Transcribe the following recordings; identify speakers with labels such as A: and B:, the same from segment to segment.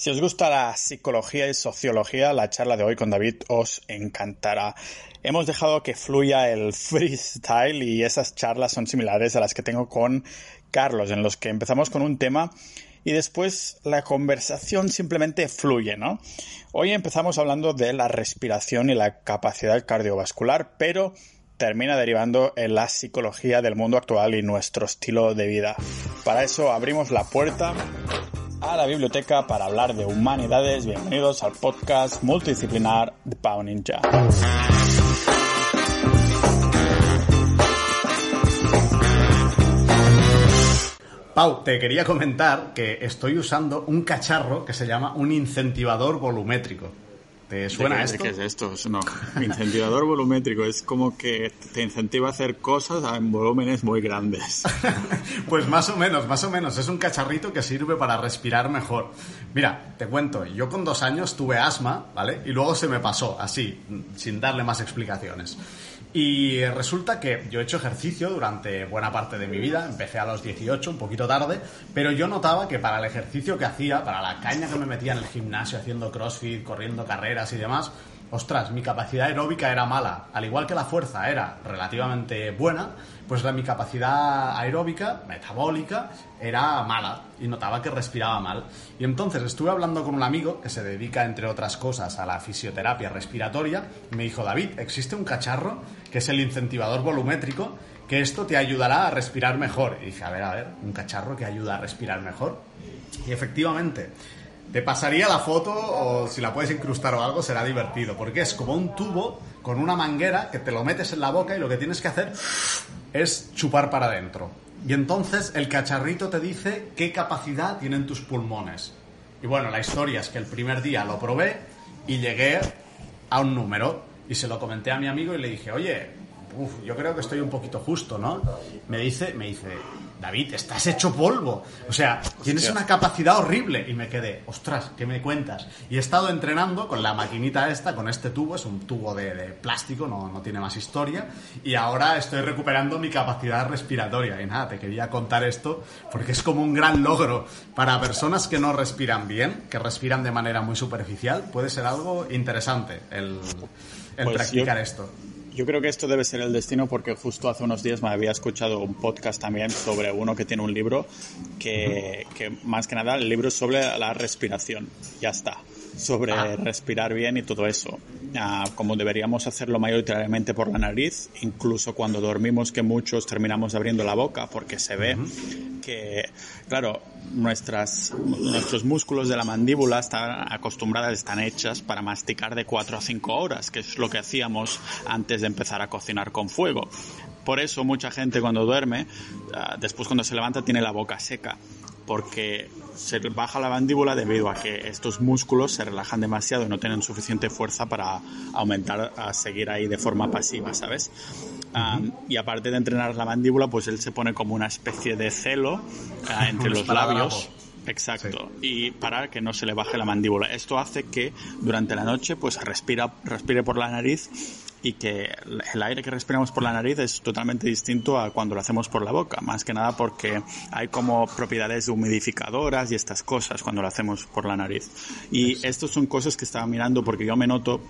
A: Si os gusta la psicología y sociología, la charla de hoy con David os encantará. Hemos dejado que fluya el freestyle y esas charlas son similares a las que tengo con Carlos, en los que empezamos con un tema y después la conversación simplemente fluye, ¿no? Hoy empezamos hablando de la respiración y la capacidad cardiovascular, pero termina derivando en la psicología del mundo actual y nuestro estilo de vida. Para eso abrimos la puerta a la biblioteca para hablar de humanidades. Bienvenidos al podcast multidisciplinar de Pau Ninja.
B: Pau, te quería comentar que estoy usando un cacharro que se llama un incentivador volumétrico. ¿Te suena
A: qué,
B: esto?
A: ¿Qué es esto? No, incentivador volumétrico es como que te incentiva a hacer cosas en volúmenes muy grandes.
B: pues más o menos, más o menos. Es un cacharrito que sirve para respirar mejor. Mira, te cuento, yo con dos años tuve asma, ¿vale? Y luego se me pasó, así, sin darle más explicaciones. Y resulta que yo he hecho ejercicio durante buena parte de mi vida, empecé a los 18, un poquito tarde, pero yo notaba que para el ejercicio que hacía, para la caña que me metía en el gimnasio haciendo crossfit, corriendo carreras y demás, ostras, mi capacidad aeróbica era mala. Al igual que la fuerza era relativamente buena, pues la, mi capacidad aeróbica, metabólica, era mala y notaba que respiraba mal. Y entonces estuve hablando con un amigo que se dedica, entre otras cosas, a la fisioterapia respiratoria. Y me dijo, David, existe un cacharro que es el incentivador volumétrico, que esto te ayudará a respirar mejor. Y dije, a ver, a ver, un cacharro que ayuda a respirar mejor. Y efectivamente, te pasaría la foto o si la puedes incrustar o algo será divertido, porque es como un tubo con una manguera que te lo metes en la boca y lo que tienes que hacer es chupar para adentro. Y entonces el cacharrito te dice qué capacidad tienen tus pulmones. Y bueno, la historia es que el primer día lo probé y llegué a un número y se lo comenté a mi amigo y le dije, oye, uf, yo creo que estoy un poquito justo, ¿no? Me dice, me dice, David, estás hecho polvo. O sea, tienes una capacidad horrible. Y me quedé, ostras, ¿qué me cuentas? Y he estado entrenando con la maquinita esta, con este tubo, es un tubo de, de plástico, no, no, tiene más historia. Y ahora estoy recuperando mi capacidad respiratoria. Y nada, te quería contar esto porque es como un gran logro para personas que no respiran bien, que respiran de manera muy superficial. Puede ser algo interesante el, el pues practicar yo... esto.
A: Yo creo que esto debe ser el destino porque justo hace unos días me había escuchado un podcast también sobre uno que tiene un libro que, que más que nada el libro es sobre la respiración. Ya está. Sobre ah. respirar bien y todo eso. Ah, como deberíamos hacerlo mayoritariamente por la nariz, incluso cuando dormimos que muchos terminamos abriendo la boca porque se ve uh -huh. que, claro, nuestras, nuestros músculos de la mandíbula están acostumbradas, están hechas para masticar de 4 a 5 horas, que es lo que hacíamos antes de empezar a cocinar con fuego. Por eso mucha gente cuando duerme, después cuando se levanta tiene la boca seca, porque se baja la mandíbula debido a que estos músculos se relajan demasiado y no tienen suficiente fuerza para aumentar, a seguir ahí de forma pasiva, ¿sabes? Um, y aparte de entrenar la mandíbula, pues él se pone como una especie de celo uh, entre los labios. Exacto. Sí. Y para que no se le baje la mandíbula. Esto hace que durante la noche pues respira, respire por la nariz y que el aire que respiramos por la nariz es totalmente distinto a cuando lo hacemos por la boca, más que nada porque hay como propiedades humidificadoras y estas cosas cuando lo hacemos por la nariz. Y es. estas son cosas que estaba mirando porque yo me noto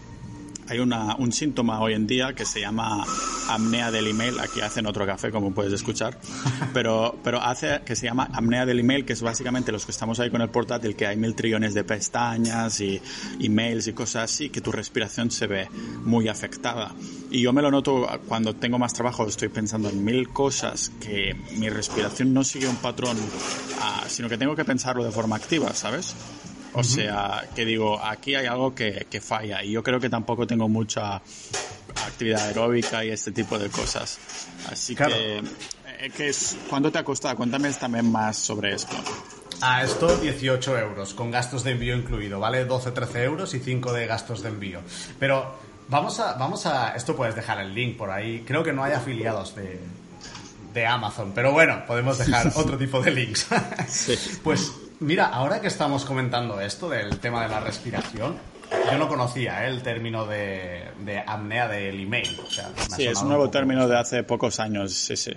A: hay una, un síntoma hoy en día que se llama apnea del email. Aquí hacen otro café, como puedes escuchar. Pero, pero hace que se llama apnea del email, que es básicamente los que estamos ahí con el portátil, que hay mil trillones de pestañas y emails y cosas así, que tu respiración se ve muy afectada. Y yo me lo noto cuando tengo más trabajo, estoy pensando en mil cosas que mi respiración no sigue un patrón, uh, sino que tengo que pensarlo de forma activa, ¿sabes? O sea, que digo, aquí hay algo que, que, falla y yo creo que tampoco tengo mucha actividad aeróbica y este tipo de cosas. Así claro. que, eh, que es, ¿cuánto te ha costado? Cuéntame también más sobre esto.
B: A esto 18 euros, con gastos de envío incluido, ¿vale? 12-13 euros y 5 de gastos de envío. Pero vamos a, vamos a, esto puedes dejar el link por ahí, creo que no hay afiliados de, de Amazon, pero bueno, podemos dejar otro tipo de links.
A: sí.
B: Pues Mira, ahora que estamos comentando esto del tema de la respiración, yo no conocía ¿eh? el término de, de, apnea del email. O sea,
A: sí, es un nuevo un término de hace pocos años, sí, sí.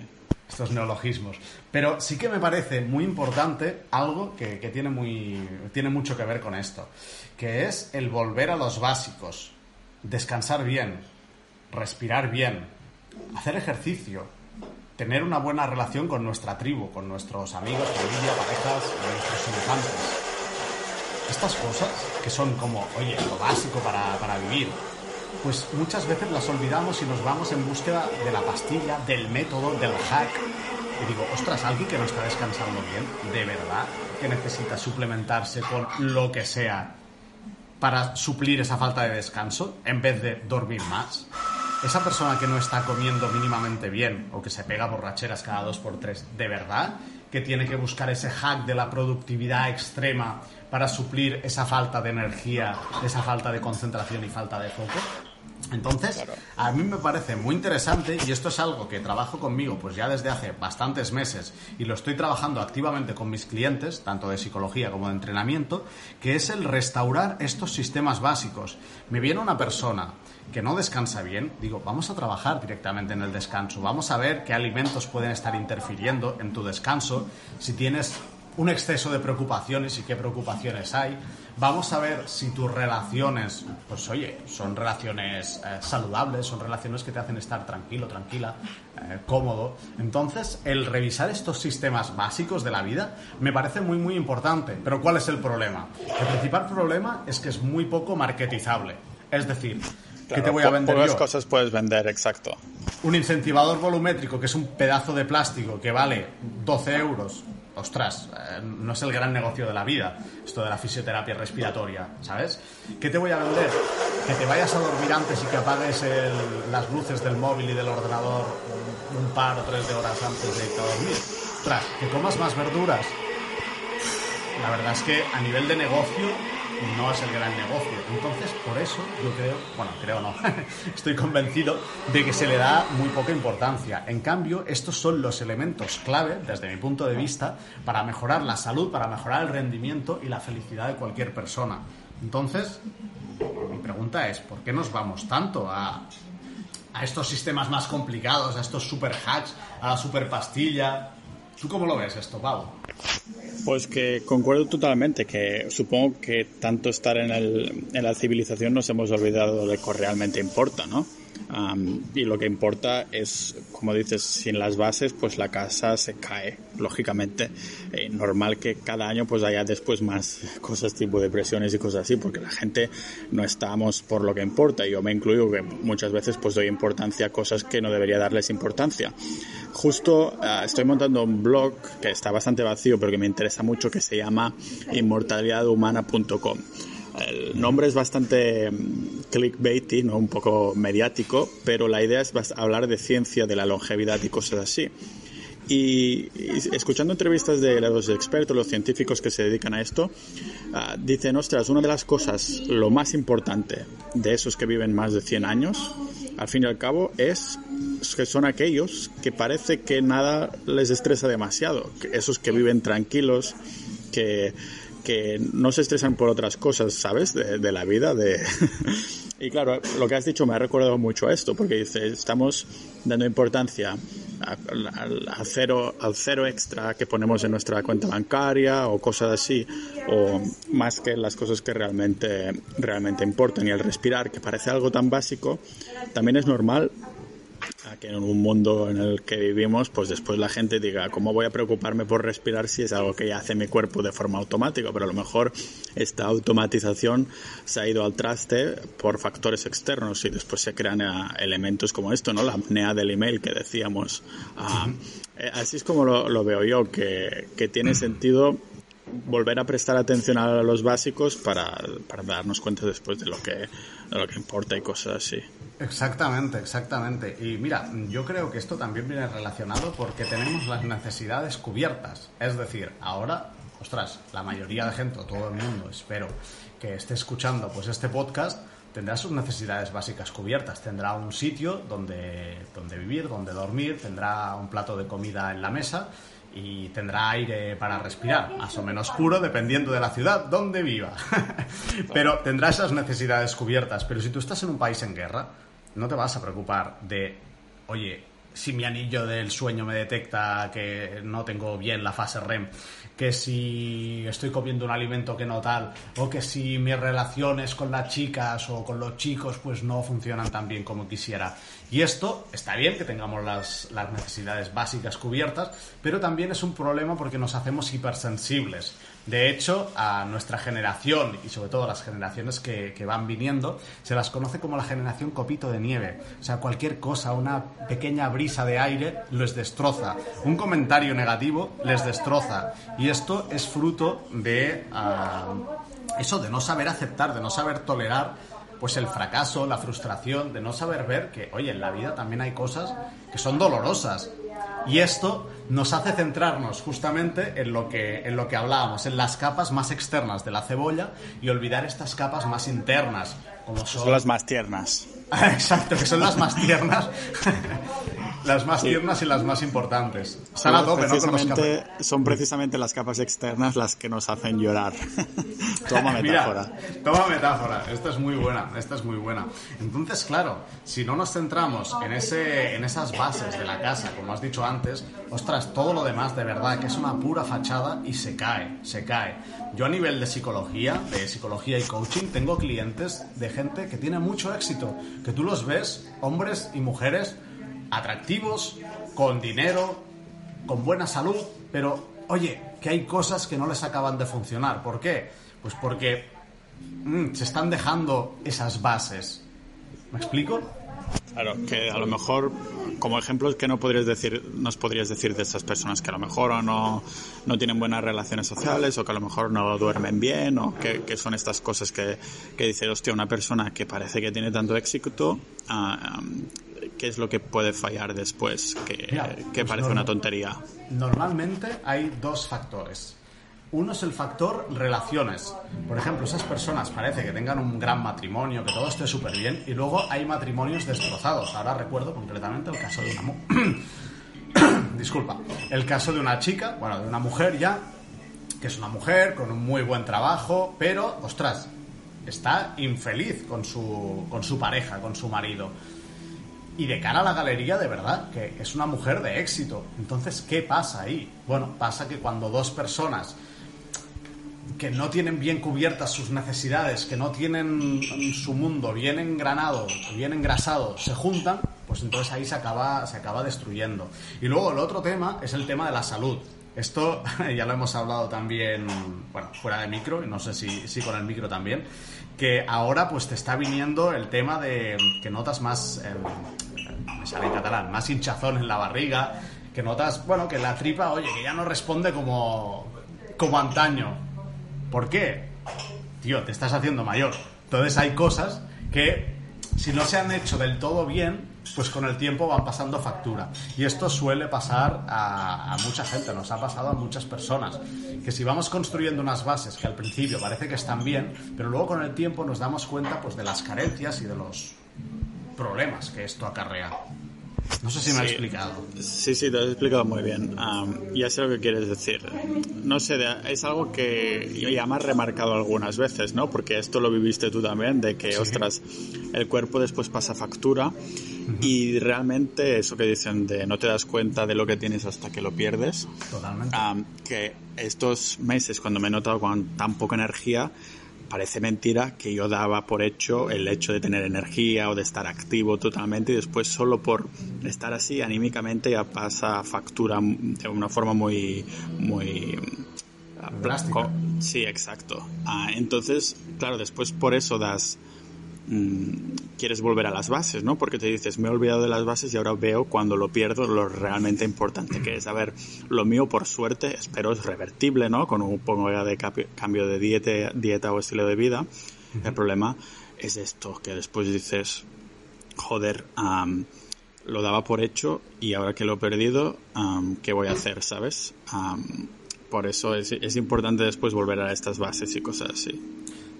B: estos neologismos. Pero sí que me parece muy importante algo que, tiene, muy, tiene mucho que ver con esto, que es el volver a los básicos, descansar bien, respirar bien, hacer ejercicio, tener una buena relación con nuestra tribu, con nuestros amigos, familia, parejas, nuestros semejantes. Estas cosas que son como, oye, lo básico para, para vivir, pues muchas veces las olvidamos y nos vamos en búsqueda de la pastilla, del método, del hack. Y digo, ostras, alguien que no está descansando bien, de verdad, que necesita suplementarse con lo que sea para suplir esa falta de descanso en vez de dormir más. Esa persona que no está comiendo mínimamente bien o que se pega borracheras cada dos por tres, ¿de verdad? Que tiene que buscar ese hack de la productividad extrema para suplir esa falta de energía, esa falta de concentración y falta de foco. Entonces, a mí me parece muy interesante y esto es algo que trabajo conmigo pues ya desde hace bastantes meses y lo estoy trabajando activamente con mis clientes, tanto de psicología como de entrenamiento, que es el restaurar estos sistemas básicos. Me viene una persona que no descansa bien, digo, vamos a trabajar directamente en el descanso, vamos a ver qué alimentos pueden estar interfiriendo en tu descanso, si tienes un exceso de preocupaciones y qué preocupaciones hay. Vamos a ver si tus relaciones, pues oye, son relaciones eh, saludables, son relaciones que te hacen estar tranquilo, tranquila, eh, cómodo. Entonces, el revisar estos sistemas básicos de la vida me parece muy, muy importante. Pero ¿cuál es el problema? El principal problema es que es muy poco marketizable. Es decir, ¿qué te voy a vender
A: pocas cosas puedes vender, exacto.
B: Un incentivador volumétrico que es un pedazo de plástico que vale 12 euros ostras, eh, no es el gran negocio de la vida, esto de la fisioterapia respiratoria, ¿sabes? ¿Qué te voy a vender? Que te vayas a dormir antes y que apagues las luces del móvil y del ordenador un par o tres de horas antes de irte a dormir. Ostras, que comas más verduras. La verdad es que a nivel de negocio no es el gran negocio. Entonces, por eso yo creo, bueno, creo no, estoy convencido de que se le da muy poca importancia. En cambio, estos son los elementos clave, desde mi punto de vista, para mejorar la salud, para mejorar el rendimiento y la felicidad de cualquier persona. Entonces, mi pregunta es, ¿por qué nos vamos tanto a, a estos sistemas más complicados, a estos super hacks, a la super pastilla? ¿Tú cómo lo ves esto, Pau?
A: Pues que concuerdo totalmente, que supongo que tanto estar en, el, en la civilización nos hemos olvidado de lo que realmente importa, ¿no? Y lo que importa es, como dices, sin las bases, pues la casa se cae, lógicamente. Eh, normal que cada año pues haya después más cosas tipo depresiones y cosas así, porque la gente no estamos por lo que importa. Yo me incluyo que muchas veces pues doy importancia a cosas que no debería darles importancia. Justo ah, estoy montando un blog que está bastante vacío, pero que me interesa mucho, que se llama inmortalidadhumana.com. El nombre es bastante mm, clickbaity, ¿no? un poco mediático, pero la idea es hablar de ciencia, de la longevidad y cosas así. Y, escuchando entrevistas de los expertos, los científicos que se dedican a esto, uh, dicen, ostras, una de las cosas, lo más importante de esos que viven más de 100 años, al fin y al cabo, es que son aquellos que parece que nada les estresa demasiado, esos que viven tranquilos, que que no se estresan por otras cosas, ¿sabes? De, la vida, de... y claro, lo que has dicho me ha recordado mucho a esto, porque dice, estamos dando importancia al cero, al cero extra que ponemos en nuestra cuenta bancaria o cosas así, o más que las cosas que realmente, realmente importan. Y el respirar, que parece algo tan básico, también es normal que en un mundo en el que vivimos, pues después la gente diga, ¿cómo voy a preocuparme por respirar si es algo que ya hace mi cuerpo de forma automática? Pero a lo mejor esta automatización se ha ido al traste por factores externos y después se crean eh, elementos como esto, ¿no? La apnea del email que decíamos. Ah, eh, así es como lo, veo yo, que, que tiene sentido volver a prestar atención a los básicos para, para darnos cuenta después de lo que, de lo que importa y cosas así.
B: Exactamente, exactamente. Y mira, yo creo que esto también viene relacionado porque tenemos las necesidades cubiertas. Es decir, ahora, ostras, la mayoría de gente, todo el mundo, espero, que esté escuchando pues este podcast, tendrá sus necesidades básicas cubiertas. Tendrá un sitio donde, donde vivir, donde dormir, tendrá un plato de comida en la mesa y tendrá aire para respirar, más o menos puro, dependiendo de la ciudad donde viva. pero tendrá esas necesidades cubiertas. Pero si tú estás en un país en guerra, no te vas a preocupar de, oye, si mi anillo del sueño me detecta que no tengo bien la fase REM, que si estoy comiendo un alimento que no tal, o que si mis relaciones con las chicas o con los chicos pues no funcionan tan bien como quisiera. Y esto está bien que tengamos las, necesidades básicas cubiertas, pero también es un problema porque nos hacemos hipersensibles. De hecho, a nuestra generación y sobre todo a las generaciones que, van viniendo, se las conoce como la generación copito de nieve. O sea, cualquier cosa, una pequeña brisa de aire les destroza. Un comentario negativo les destroza. Y esto es fruto de uh, eso, de no saber aceptar, de no saber tolerar pues el fracaso, la frustración, de no saber ver que, oye, en la vida también hay cosas que son dolorosas. Y esto nos hace centrarnos justamente en lo que, en lo que hablábamos, en las capas más externas de la cebolla y olvidar estas capas más internas, como son,
A: son las más tiernas.
B: Exacto, que son las más tiernas. las más sí. tiernas y las más importantes.
A: Están a tope, precisamente, ¿no? Son precisamente las capas externas las que nos hacen llorar. toma metáfora.
B: Mira, toma metáfora. Esta es muy buena. Esta es muy buena. Entonces, claro, si no nos centramos en, ese, en esas bases de la casa, como has dicho antes, ostras, todo lo demás de verdad que es una pura fachada y se cae, se cae. Yo a nivel de psicología, de psicología y coaching, tengo clientes de gente que tiene mucho éxito, que tú los ves, hombres y mujeres, atractivos, con dinero, con buena salud, pero oye, que hay cosas que no les acaban de funcionar. ¿Por qué? Pues porque mmm, se están dejando esas bases. ¿Me explico?
A: Claro, que a lo mejor, como ejemplos, que no podrías decir, nos podrías decir de esas personas que a lo mejor o no, no tienen buenas relaciones sociales o que a lo mejor no duermen bien o que, que son estas cosas que, que dice, hostia, una persona que parece que tiene tanto éxito, uh, um, ¿qué es lo que puede fallar después? Que,
B: Mira,
A: que
B: pues
A: parece una tontería.
B: Normalmente hay dos factores. Uno es el factor relaciones. Por ejemplo, esas personas parece que tengan un gran matrimonio, que todo esté súper bien, y luego hay matrimonios destrozados. Ahora recuerdo concretamente el caso de una Disculpa. El caso de una chica, bueno, de una mujer ya, que es una mujer con un muy buen trabajo, pero, ostras, está infeliz con su, con su pareja, con su marido. Y de cara a la galería, de verdad, que es una mujer de éxito. Entonces, ¿qué pasa ahí? Bueno, pasa que cuando dos personas que no tienen bien cubiertas sus necesidades, que no tienen su mundo bien engranado, bien engrasado, se juntan, pues entonces ahí se acaba, se acaba destruyendo. Y luego el otro tema es el tema de la salud. Esto ya lo hemos hablado también, bueno, fuera de micro, y no sé si, si con el micro también, que ahora pues te está viniendo el tema de que notas más, me en catalán, más hinchazón en la barriga, que notas, bueno, que la tripa, oye, que ya no responde como, como antaño. ¿Por qué? Tío, te estás haciendo mayor. Entonces hay cosas que, si no se han hecho del todo bien, pues con el tiempo van pasando factura. Y esto suele pasar a, a mucha gente, nos ha pasado a muchas personas. Que si vamos construyendo unas bases que al principio parece que están bien, pero luego con el tiempo nos damos cuenta pues de las carencias y de los problemas que esto acarrea. No sé si me he
A: Sí.
B: explicado.
A: Sí, sí, te has explicado muy bien. Am, ya sé lo que quieres decir. No sé, es algo que ya me has remarcado algunas veces, ¿no? Porque esto lo viviste tú también, de que, ostras, el cuerpo después pasa factura y realmente eso que dicen de no te das cuenta de lo que tienes hasta que lo pierdes.
B: Totalmente.
A: Que estos meses, cuando me he notado con tan poca energía, parece mentira que yo daba por hecho el hecho de tener energía o de estar activo totalmente y después solo por estar así anímicamente ya pasa factura de una forma muy muy
B: Drástica.
A: co- sí exacto Ah, entonces claro después por eso das quieres volver a las bases, ¿no? Porque te dices, me he olvidado de las bases y ahora veo cuando lo pierdo lo realmente importante que es. A ver, lo mío por suerte, espero es revertible, ¿no? Con un poco de cambio de dieta, dieta o estilo de vida. El problema es esto, que después dices, joder, am, lo daba por hecho y ahora que lo he perdido, am, ¿qué voy a hacer, sabes? Am, por eso es, es importante después volver a estas bases y cosas así.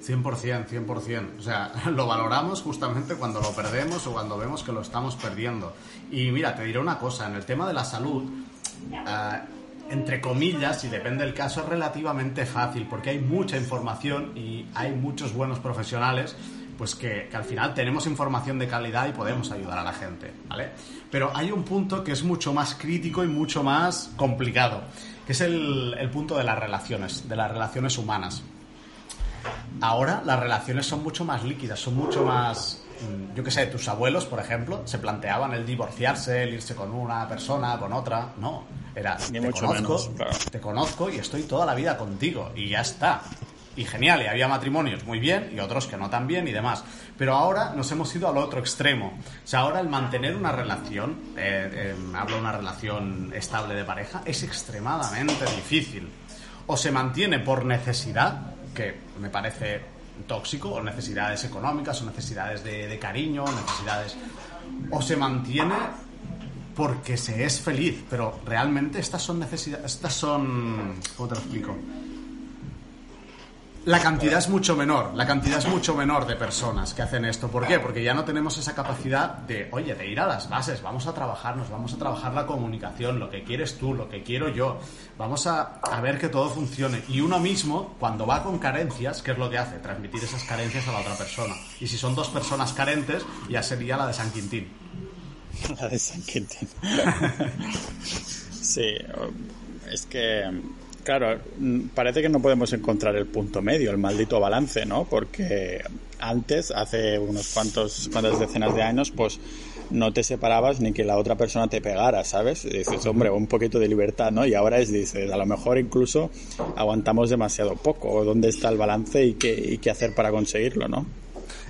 B: 100%, 100%. O sea, lo valoramos justamente cuando lo perdemos o cuando vemos que lo estamos perdiendo. Y mira, te diré una cosa, en el tema de la salud, ah, entre comillas, y depende del caso, es relativamente fácil porque hay mucha información y hay muchos buenos profesionales, pues que, al final tenemos información de calidad y podemos ayudar a la gente, ¿vale? Pero hay un punto que es mucho más crítico y mucho más complicado, que es el, el punto de las relaciones, de las relaciones humanas. Ahora las relaciones son mucho más líquidas, son mucho más mm, yo qué sé, tus abuelos, por ejemplo, se planteaban el divorciarse, el irse con una persona, con otra. No, era,
A: Ni
B: te
A: mucho
B: conozco,
A: menos, claro.
B: te conozco y estoy toda la vida contigo y ya está. Y genial, y había matrimonios muy bien y otros que no tan bien y demás. Pero ahora nos hemos ido al otro extremo. O sea, ahora el mantener una relación, eh, eh, hablo de una relación estable de pareja, es extremadamente difícil. O se mantiene por necesidad, que me parece tóxico, o necesidades económicas, o necesidades de, de cariño, necesidades... O se mantiene porque se es feliz, pero realmente estas son necesidades, estas son, ¿cómo te lo explico? La cantidad es mucho menor, la cantidad es mucho menor de personas que hacen esto. ¿Por qué? Porque ya no tenemos esa capacidad de, oye, de ir a las bases, vamos a trabajarnos, vamos a trabajar la comunicación, lo que quieres tú, lo que quiero yo, vamos a, a ver que todo funcione. Y uno mismo, cuando va con carencias, ¿qué es lo que hace? Transmitir esas carencias a la otra persona. Y si son dos personas carentes, ya sería la de San Quintín.
A: La de San Quintín. sí, es que, claro, parece que no podemos encontrar el punto medio, el maldito balance, ¿no? Porque antes, hace unos cuantos, cuantas decenas de años, pues no te separabas ni que la otra persona te pegara, ¿sabes? Y dices, hombre, un poquito de libertad, ¿no? Y ahora es, dices, a lo mejor incluso aguantamos demasiado poco. ¿O ¿Dónde está el balance y qué, y qué hacer para conseguirlo, no?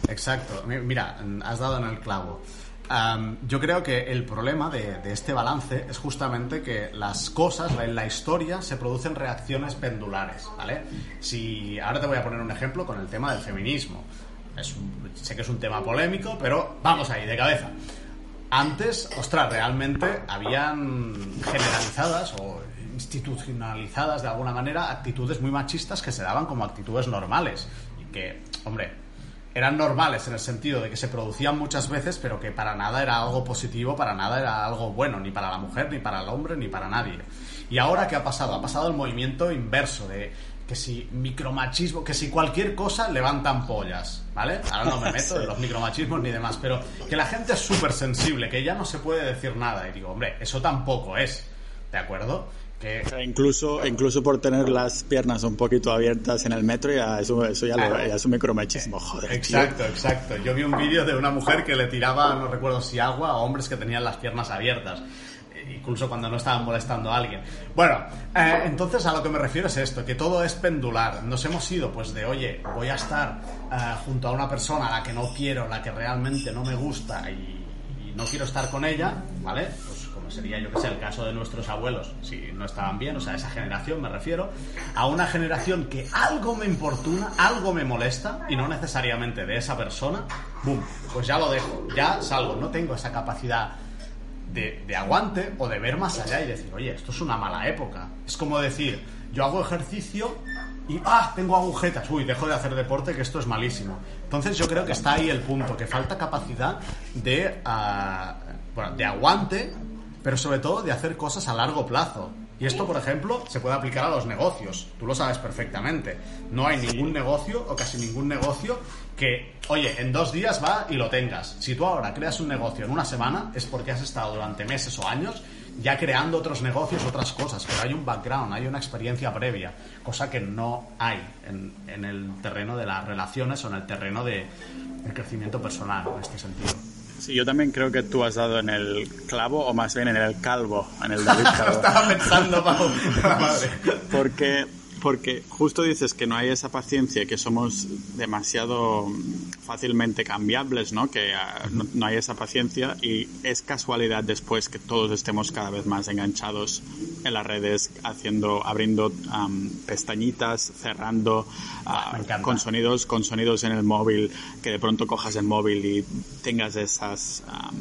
B: Exacto. Mi- Mira, has dado en el clavo. Am, yo creo que el problema de, este balance es justamente que las cosas, en la historia, se producen reacciones pendulares, ¿vale? Si ahora te voy a poner un ejemplo con el tema del feminismo. Sé que es un tema polémico, pero vamos ahí, de cabeza. Antes, ostras, realmente habían generalizadas o institucionalizadas de alguna manera actitudes muy machistas que se daban como actitudes normales y que, hombre, eran normales en el sentido de que se producían muchas veces, pero que para nada era algo positivo, para nada era algo bueno, ni para la mujer, ni para el hombre, ni para nadie. Y ahora, ¿qué ha pasado? Ha pasado el movimiento inverso de que si micromachismo, que si cualquier cosa levantan pollas, ¿vale? Ahora no me meto en los micromachismos ni demás, pero que la gente es súper sensible, que ya no se puede decir nada. Y digo, hombre, eso tampoco es, ¿de acuerdo? Que
A: incluso, incluso por tener las piernas un poquito abiertas en el metro, ya eso, eso ya, lo- ya es un micromachismo, joder. tío.
B: Exacto, exacto. Yo vi un vídeo de una mujer que le tiraba, no recuerdo si agua, a hombres que tenían las piernas abiertas. Incluso cuando no estaban molestando a alguien. Bueno, eh, entonces a lo que me refiero es esto, que todo es pendular. Nos hemos ido pues de, oye, voy a estar eh, junto a una persona a la que no quiero, la que realmente no me gusta y, y no quiero estar con ella, ¿vale? Sería yo que sé el caso de nuestros abuelos, si no estaban bien, o sea, esa generación me refiero, a una generación que algo me importuna, algo me molesta, y no necesariamente de esa persona, ¡boom! Pues ya lo dejo, ya salgo, no tengo esa capacidad de, de aguante o de ver más allá y decir, oye, esto es una mala época. Es como decir, yo hago ejercicio y, ah, tengo agujetas, uy, dejo de hacer deporte, que esto es malísimo. Entonces yo creo que está ahí el punto, que falta capacidad de, ah, bueno, de aguante, pero sobre todo de hacer cosas a largo plazo. Y esto, por ejemplo, se puede aplicar a los negocios. Tú lo sabes perfectamente. No hay ningún negocio o casi ningún negocio que, oye, en dos días va y lo tengas. Si tú ahora creas un negocio en una semana es porque has estado durante meses o años ya creando otros negocios, otras cosas, pero hay un background, hay una experiencia previa, cosa que no hay en, en el terreno de las relaciones o en el terreno de, del crecimiento personal, en este sentido.
A: Sí, yo también creo que tú has dado en el clavo, o más bien en el calvo, en el David Calvo.
B: Estaba pensando, Pau, la madre.
A: Porque, porque justo dices que no hay esa paciencia, que somos demasiado fácilmente cambiables, ¿no? Que ah, no, no hay esa paciencia y es casualidad después que todos estemos cada vez más enganchados en las redes, haciendo, abriendo am, pestañitas, cerrando,
B: encanta.
A: con sonidos, con sonidos en el móvil, que de pronto cojas el móvil y tengas esas am,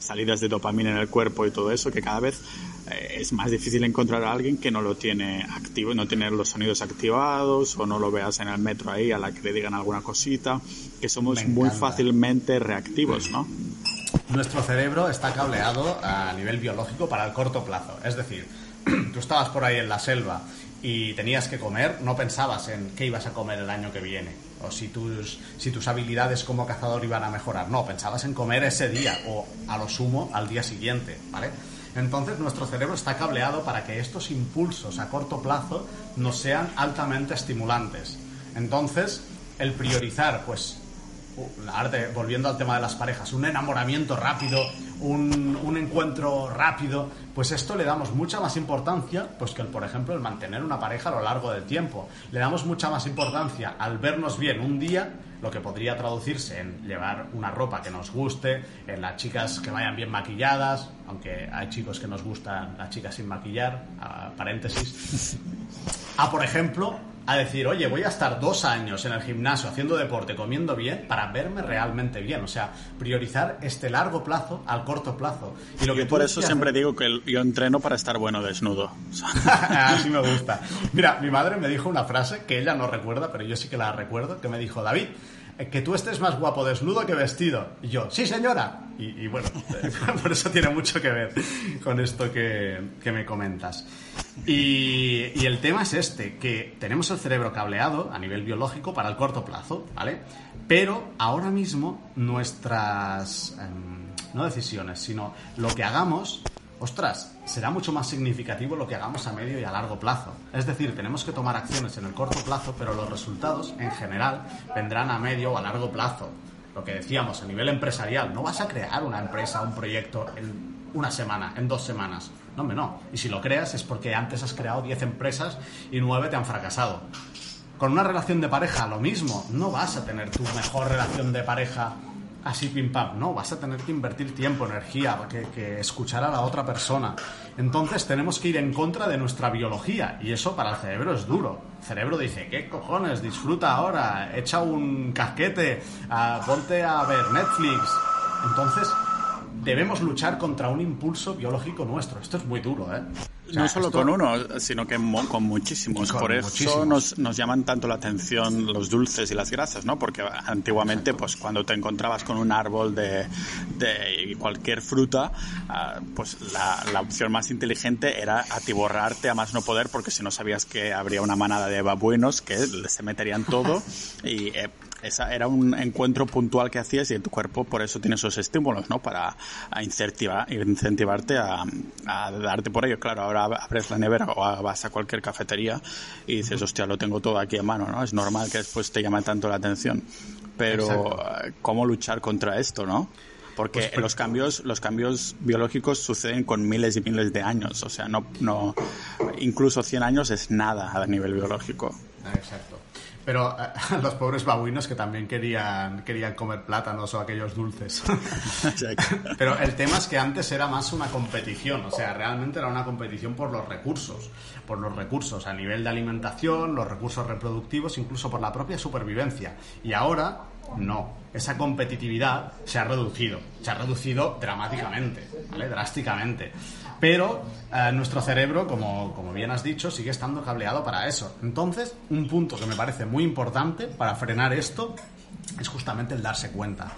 A: salidas de dopamina en el cuerpo y todo eso, que cada vez es más difícil encontrar a alguien que no lo tiene activo, no tiene los sonidos activados o no lo veas en el metro ahí a la que le digan alguna cosita, que somos muy fácilmente reactivos, ¿no?
B: Nuestro cerebro está cableado a nivel biológico para el corto plazo. Es decir, tú estabas por ahí en la selva y tenías que comer, no pensabas en qué ibas a comer el año que viene. o si tus, si tus habilidades como cazador iban a mejorar. No, pensabas en comer ese día o a lo sumo al día siguiente, ¿vale? Entonces nuestro cerebro está cableado para que estos impulsos a corto plazo nos sean altamente estimulantes. Entonces, el priorizar, pues, volviendo al tema de las parejas, un enamoramiento rápido, un, encuentro rápido, pues esto le damos mucha más importancia, pues que el, por ejemplo, el mantener una pareja a lo largo del tiempo. Le damos mucha más importancia al vernos bien un día, lo que podría traducirse en llevar una ropa que nos guste, en las chicas que vayan bien maquilladas, aunque hay chicos que nos gustan las chicas sin maquillar, paréntesis, a, por ejemplo, a decir, oye, voy a estar dos años en el gimnasio haciendo deporte, comiendo bien, para verme realmente bien. O sea, priorizar este largo plazo al corto plazo.
A: Y lo que por eso siempre digo que yo entreno para estar bueno desnudo.
B: Así me gusta. Mira, mi madre me dijo una frase que ella no recuerda, pero yo sí que la recuerdo, que me dijo, David, que tú estés más guapo desnudo que vestido. Y yo, sí señora. Y, bueno, por eso tiene mucho que ver con esto que, me comentas. Y, y, el tema es este, que tenemos el cerebro cableado a nivel biológico para el corto plazo, ¿vale? Pero ahora mismo nuestras, em, no decisiones, sino lo que hagamos ostras, será mucho más significativo lo que hagamos a medio y a largo plazo. Es decir, tenemos que tomar acciones en el corto plazo, pero los resultados, en general, vendrán a medio o a largo plazo. Lo que decíamos, a nivel empresarial, no vas a crear una empresa, un proyecto en una semana, en dos semanas. No, hombre, no. Y si lo creas es porque antes has creado 10 empresas y 9 te han fracasado. Con una relación de pareja, lo mismo. No vas a tener tu mejor relación de pareja así pim pam. No, vas a tener que invertir tiempo, energía, que, que escuchar a la otra persona. Entonces tenemos que ir en contra de nuestra biología y eso para el cerebro es duro. El cerebro dice, ¿qué cojones? Disfruta ahora, echa un casquete, ah, ponte a ver Netflix. Entonces debemos luchar contra un impulso biológico nuestro. Esto es muy duro, ¿eh?
A: No solo con uno, sino que con muchísimos. Por eso Nos, nos, llaman tanto la atención los dulces y las grasas, ¿no? Porque antiguamente, pues cuando te encontrabas con un árbol de, de cualquier fruta, ah, pues la, la, opción más inteligente era atiborrarte a más no poder, porque si no sabías que habría una manada de babuinos que se meterían todo y eh, esa era un encuentro puntual que hacías y tu cuerpo por eso tiene esos estímulos, ¿no? Para incentivar, incentivarte a, a, darte por ello. Claro, ahora abres la nevera o vas a cualquier cafetería y dices, hostia, lo tengo todo aquí a mano, ¿no? Es normal que después te llame tanto la atención. Pero, ¿cómo luchar contra esto, no? porque pues, pues, los cambios los cambios biológicos suceden con miles y miles de años o sea no no incluso 100 años es nada a nivel biológico
B: exacto pero eh, los pobres babuinos que también querían, querían comer plátanos o aquellos dulces. Pero el tema es que antes era más una competición, o sea, realmente era una competición por los recursos, por los recursos a nivel de alimentación, los recursos reproductivos, incluso por la propia supervivencia. Y ahora no, esa competitividad se ha reducido, se ha reducido dramáticamente, ¿vale? Drásticamente. Pero eh, nuestro cerebro, como, como bien has dicho, sigue estando cableado para eso. Entonces, un punto que me parece muy importante para frenar esto es justamente el darse cuenta.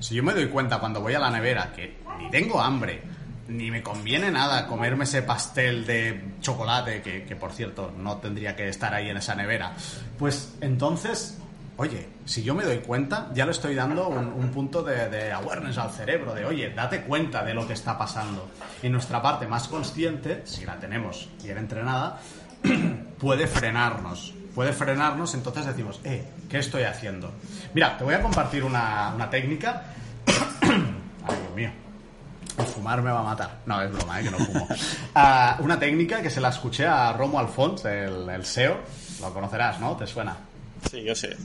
B: Si yo me doy cuenta cuando voy a la nevera que ni tengo hambre, ni me conviene nada comerme ese pastel de chocolate, que, que, por cierto no tendría que estar ahí en esa nevera, pues entonces oye, si yo me doy cuenta, ya le estoy dando un, punto de, awareness al cerebro, de, oye, date cuenta de lo que está pasando. Y nuestra parte más consciente, si la tenemos bien entrenada, puede frenarnos. Puede frenarnos, entonces decimos, eh, ¿qué estoy haciendo? Mira, te voy a compartir una, técnica. Ay, Dios mío. El fumar me va a matar. No, es broma, ¿eh? que no fumo. Ah, una técnica que se la escuché a Romo Alfons, el, el SEO. Lo conocerás, ¿no? ¿Te suena?
A: Sí, yo sé.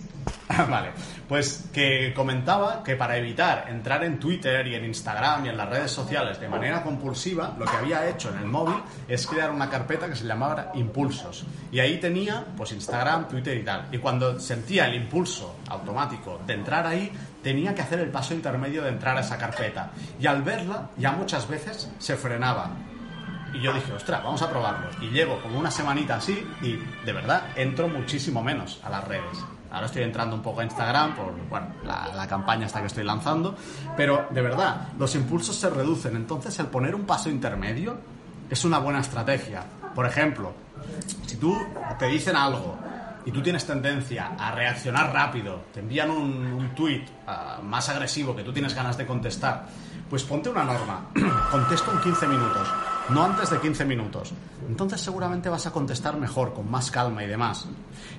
B: vale, pues que comentaba que para evitar entrar en Twitter y en Instagram y en las redes sociales de manera compulsiva, lo que había hecho en el móvil es crear una carpeta que se llamaba Impulsos. Y ahí tenía, pues, Instagram, Twitter y tal. Y cuando sentía el impulso automático de entrar ahí, tenía que hacer el paso intermedio de entrar a esa carpeta. Y al verla, ya muchas veces se frenaba y yo dije, ostras, vamos a probarlo. Y llevo como una semanita así y de verdad entro muchísimo menos a las redes. Ahora estoy entrando un poco a Instagram por bueno, la, la, campaña hasta que estoy lanzando, pero de verdad, los impulsos se reducen. Entonces, el poner un paso intermedio es una buena estrategia. Por ejemplo, si tú te dicen algo y tú tienes tendencia a reaccionar rápido, te envían un, un tweet ah, más agresivo que tú tienes ganas de contestar, pues ponte una norma. Contesto en 15 minutos, no antes de 15 minutos. Entonces seguramente vas a contestar mejor, con más calma y demás.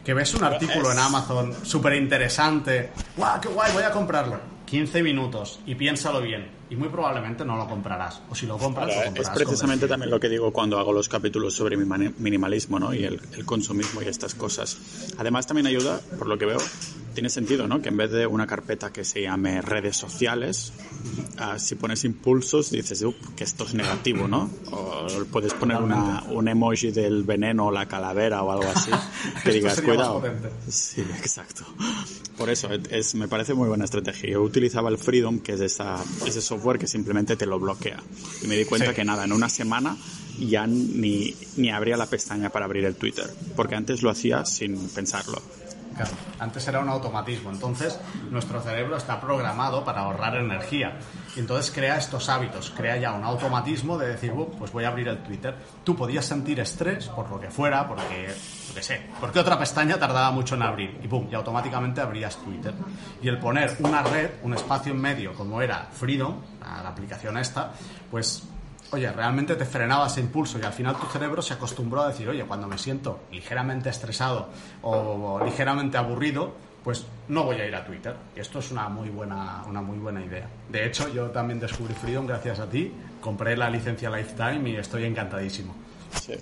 B: Que ves un artículo en Amazon súper interesante. ¡Guau, qué guay! Voy a comprarlo. 15 minutos y piénsalo bien. Y muy probablemente no lo comprarás. O si lo compras, lo comprarás.
A: Es precisamente también lo que digo cuando hago los capítulos sobre mi minimalismo ¿no? y el, el, consumismo y estas cosas. Además, también ayuda, por lo que veo, tiene sentido ¿no? que en vez de una carpeta que se llame redes sociales, uh, si pones impulsos, dices que esto es negativo, ¿no? O puedes poner una, un emoji del veneno o la calavera o algo así. que digas, cuidado. Sí, exacto. Por eso, es, me parece muy buena estrategia. Yo utilizaba el Freedom, que es esa, ese software que simplemente te lo bloquea. Y me di cuenta sí. que nada, en una semana ya ni, ni abría la pestaña para abrir el Twitter, porque antes lo hacía sin pensarlo.
B: Claro, antes era un automatismo, entonces nuestro cerebro está programado para ahorrar energía y entonces crea estos hábitos, crea ya un automatismo de decir, pues voy a abrir el Twitter. Tú podías sentir estrés por lo que fuera, porque, sé, porque otra pestaña tardaba mucho en abrir y pum, y automáticamente abrías Twitter. Y el poner una red, un espacio en medio como era Freedom, la aplicación esta, pues oye, realmente te frenaba ese impulso y al final tu cerebro se acostumbró a decir, oye, cuando me siento ligeramente estresado o, ligeramente aburrido, pues no voy a ir a Twitter. Esto es una muy buena, una muy buena idea. De hecho, yo también descubrí Freedom gracias a ti, compré la licencia Lifetime y estoy encantadísimo.
A: Sí.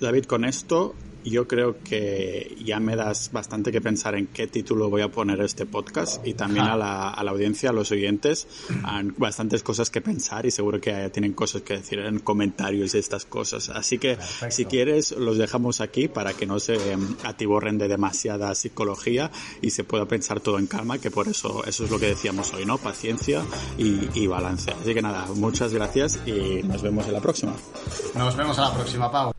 A: David, con esto yo creo que ya me das bastante que pensar en qué título voy a poner este podcast y también a la, a la audiencia, a los oyentes, han bastantes cosas que pensar y seguro que tienen cosas que decir en comentarios y estas cosas. Así que
B: Perfecto.
A: si quieres los dejamos aquí para que no se um, atiborren de demasiada psicología y se pueda pensar todo en calma, que por eso eso es lo que decíamos hoy, ¿no? Paciencia y, y balance. Así que nada, muchas gracias y nos vemos en la próxima.
B: Nos vemos a la próxima, Pau.